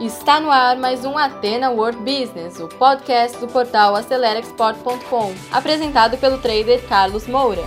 Está no ar mais um Atena World Business, o podcast do portal AceleraExport.com, apresentado pelo trader Carlos Moura.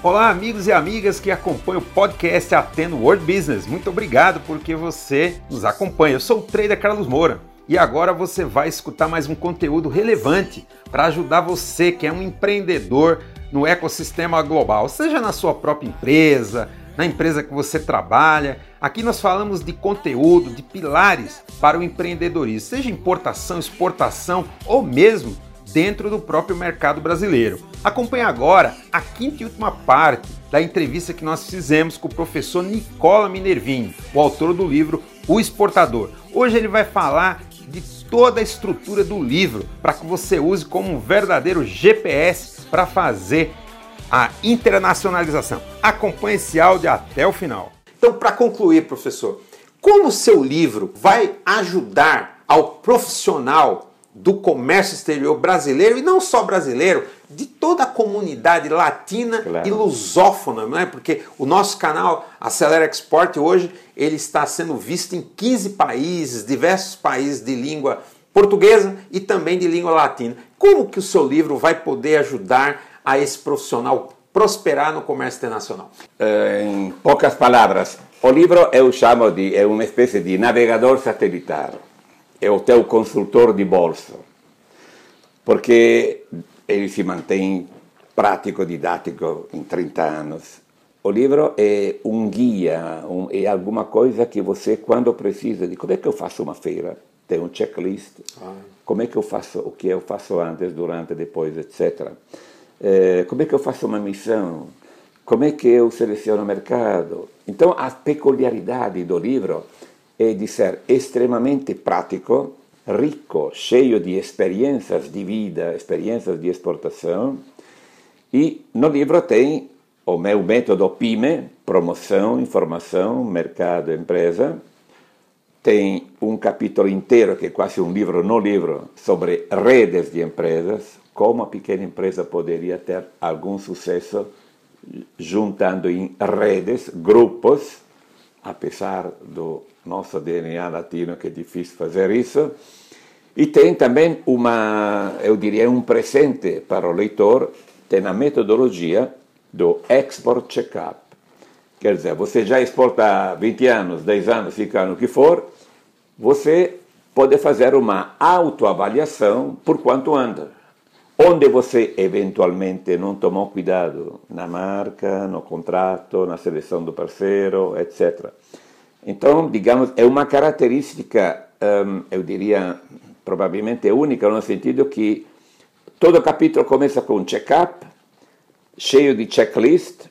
Olá, amigos e amigas que acompanham o podcast Atena World Business. Muito obrigado porque você nos acompanha. Eu sou o trader Carlos Moura. E agora você vai escutar mais um conteúdo relevante para ajudar você que é um empreendedor no ecossistema global, seja na sua própria empresa, na empresa que você trabalha. Aqui nós falamos de conteúdo, de pilares para o empreendedorismo, seja importação, exportação ou mesmo dentro do próprio mercado brasileiro. Acompanhe agora a quinta e última parte da entrevista que nós fizemos com o professor Nicola Minervini, o autor do livro O Exportador. Hoje ele vai falar de toda a estrutura do livro para que você use como um verdadeiro GPS para fazer a internacionalização. Acompanhe esse áudio até o final. Então, para concluir, professor, como o seu livro vai ajudar ao profissional do comércio exterior brasileiro e não só brasileiro, de toda a comunidade latina claro. e lusófona, não é? Porque o nosso canal Acelera Export hoje ele está sendo visto em 15 países, diversos países de língua portuguesa e também de língua latina. Como que o seu livro vai poder ajudar a esse profissional prosperar no comércio internacional? Eh, em poucas palavras, o livro eu chamo de é uma espécie de navegador satelitar. É o teu consultor de bolsa. Porque ele se mantém prático, didático em 30 anos. O livro é um guia, um, é alguma coisa que você, quando precisa de como é que eu faço uma feira, tem um checklist, ah. como é que eu faço, o que eu faço antes, durante, depois, etc. É, como é que eu faço uma missão, como é que eu seleciono o mercado. Então, a peculiaridade do livro é de ser extremamente prático, rico, cheio de experiências de vida, experiências de exportação. E no livro tem o meu método PIME, promoção, informação, mercado, empresa. Tem um capítulo inteiro, que é quase um livro no livro, sobre redes de empresas, como a pequena empresa poderia ter algum sucesso juntando em redes, grupos, apesar do nosso DNA latino que é difícil fazer isso. E tem também uma, eu diria, um presente para o leitor, tem a metodologia do Export Checkup. Quer dizer, você já exporta há 20 anos, 10 anos, 5 anos, o que for, você pode fazer uma autoavaliação por quanto anda. Onde você eventualmente não tomou cuidado na marca, no contrato, na seleção do parceiro, etc. Então, digamos, é uma característica, um, eu diria, probabilmente única, no sentido que todo capítulo começa com um check-up, cheio de checklist.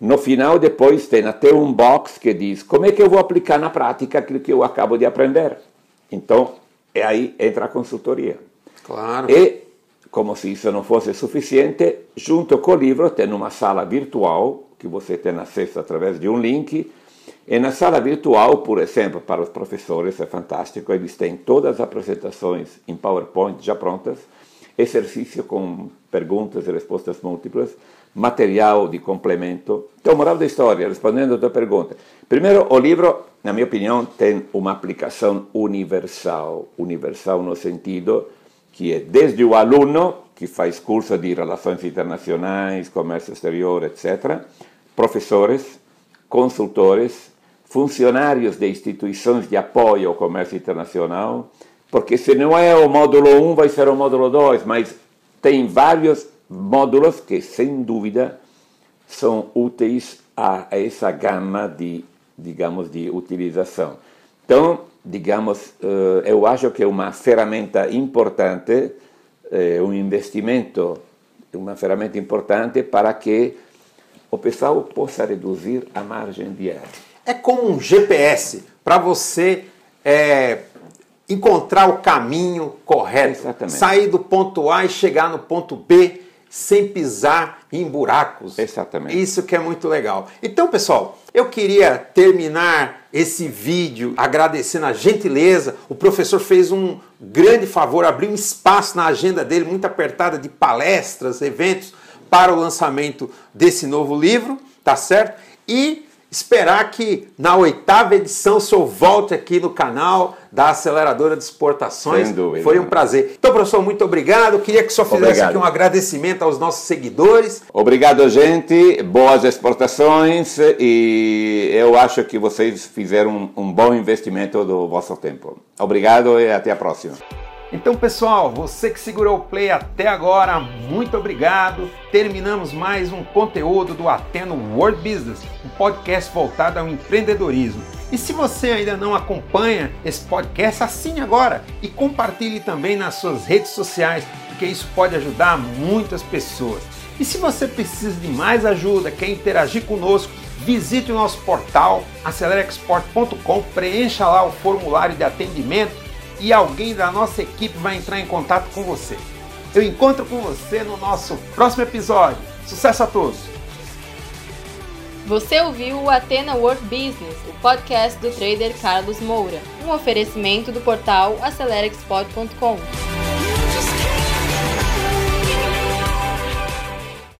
No final, depois, tem até um box que diz como é que eu vou aplicar na prática aquilo que eu acabo de aprender. Então, é aí entra a consultoria. Claro. E, como se isso não fosse suficiente, junto com o livro tem uma sala virtual que você tem acesso através de um link. E na sala virtual, por exemplo, para os professores é fantástico, eles têm todas as apresentações em PowerPoint já prontas exercício com perguntas e respostas múltiplas, material de complemento. Então, moral da história, respondendo a tua pergunta. Primeiro, o livro, na minha opinião, tem uma aplicação universal. Universal no sentido que é desde o aluno, que faz curso de relações internacionais, comércio exterior, etc., professores, consultores, funcionários de instituições de apoio ao comércio internacional, porque se não é o módulo 1, vai ser o módulo 2, mas tem vários módulos que, sem dúvida, são úteis a essa gama de, digamos, de utilização. Então, digamos, eh, eu acho que é uma ferramenta importante, eh, um investimento, uma ferramenta importante para que o pessoal possa reduzir a margem de erro. É como um GPS para você é, encontrar o caminho correto, Exatamente. sair do ponto A e chegar no ponto B sem pisar em buracos. Exatamente. Isso que é muito legal. Então, pessoal, eu queria terminar esse vídeo agradecendo a gentileza. O professor fez um grande favor, abriu um espaço na agenda dele muito apertada de palestras, eventos para o lançamento desse novo livro, tá certo? E esperar que na oitava edição o senhor volte aqui no canal da Aceleradora de Exportações. Sem dúvida. Foi um prazer. Então, professor, muito obrigado. Queria que o senhor fizesse Obrigado. aqui um agradecimento aos nossos seguidores. Obrigado, gente. Boas exportações e eu acho que vocês fizeram um, um bom investimento do vosso tempo. Obrigado e até a próxima. Então, pessoal, você que segurou o play até agora, muito obrigado. Terminamos mais um conteúdo do Ateno World Business, um podcast voltado ao empreendedorismo. E se você ainda não acompanha esse podcast, assine agora e compartilhe também nas suas redes sociais, porque isso pode ajudar muitas pessoas. E se você precisa de mais ajuda, quer interagir conosco, visite o nosso portal acelerexport.com, preencha lá o formulário de atendimento e alguém da nossa equipe vai entrar em contato com você. Eu encontro com você no nosso próximo episódio. Sucesso a todos! Você ouviu o Atena World Business, o podcast do trader Carlos Moura, um oferecimento do portal AceleraExport.com.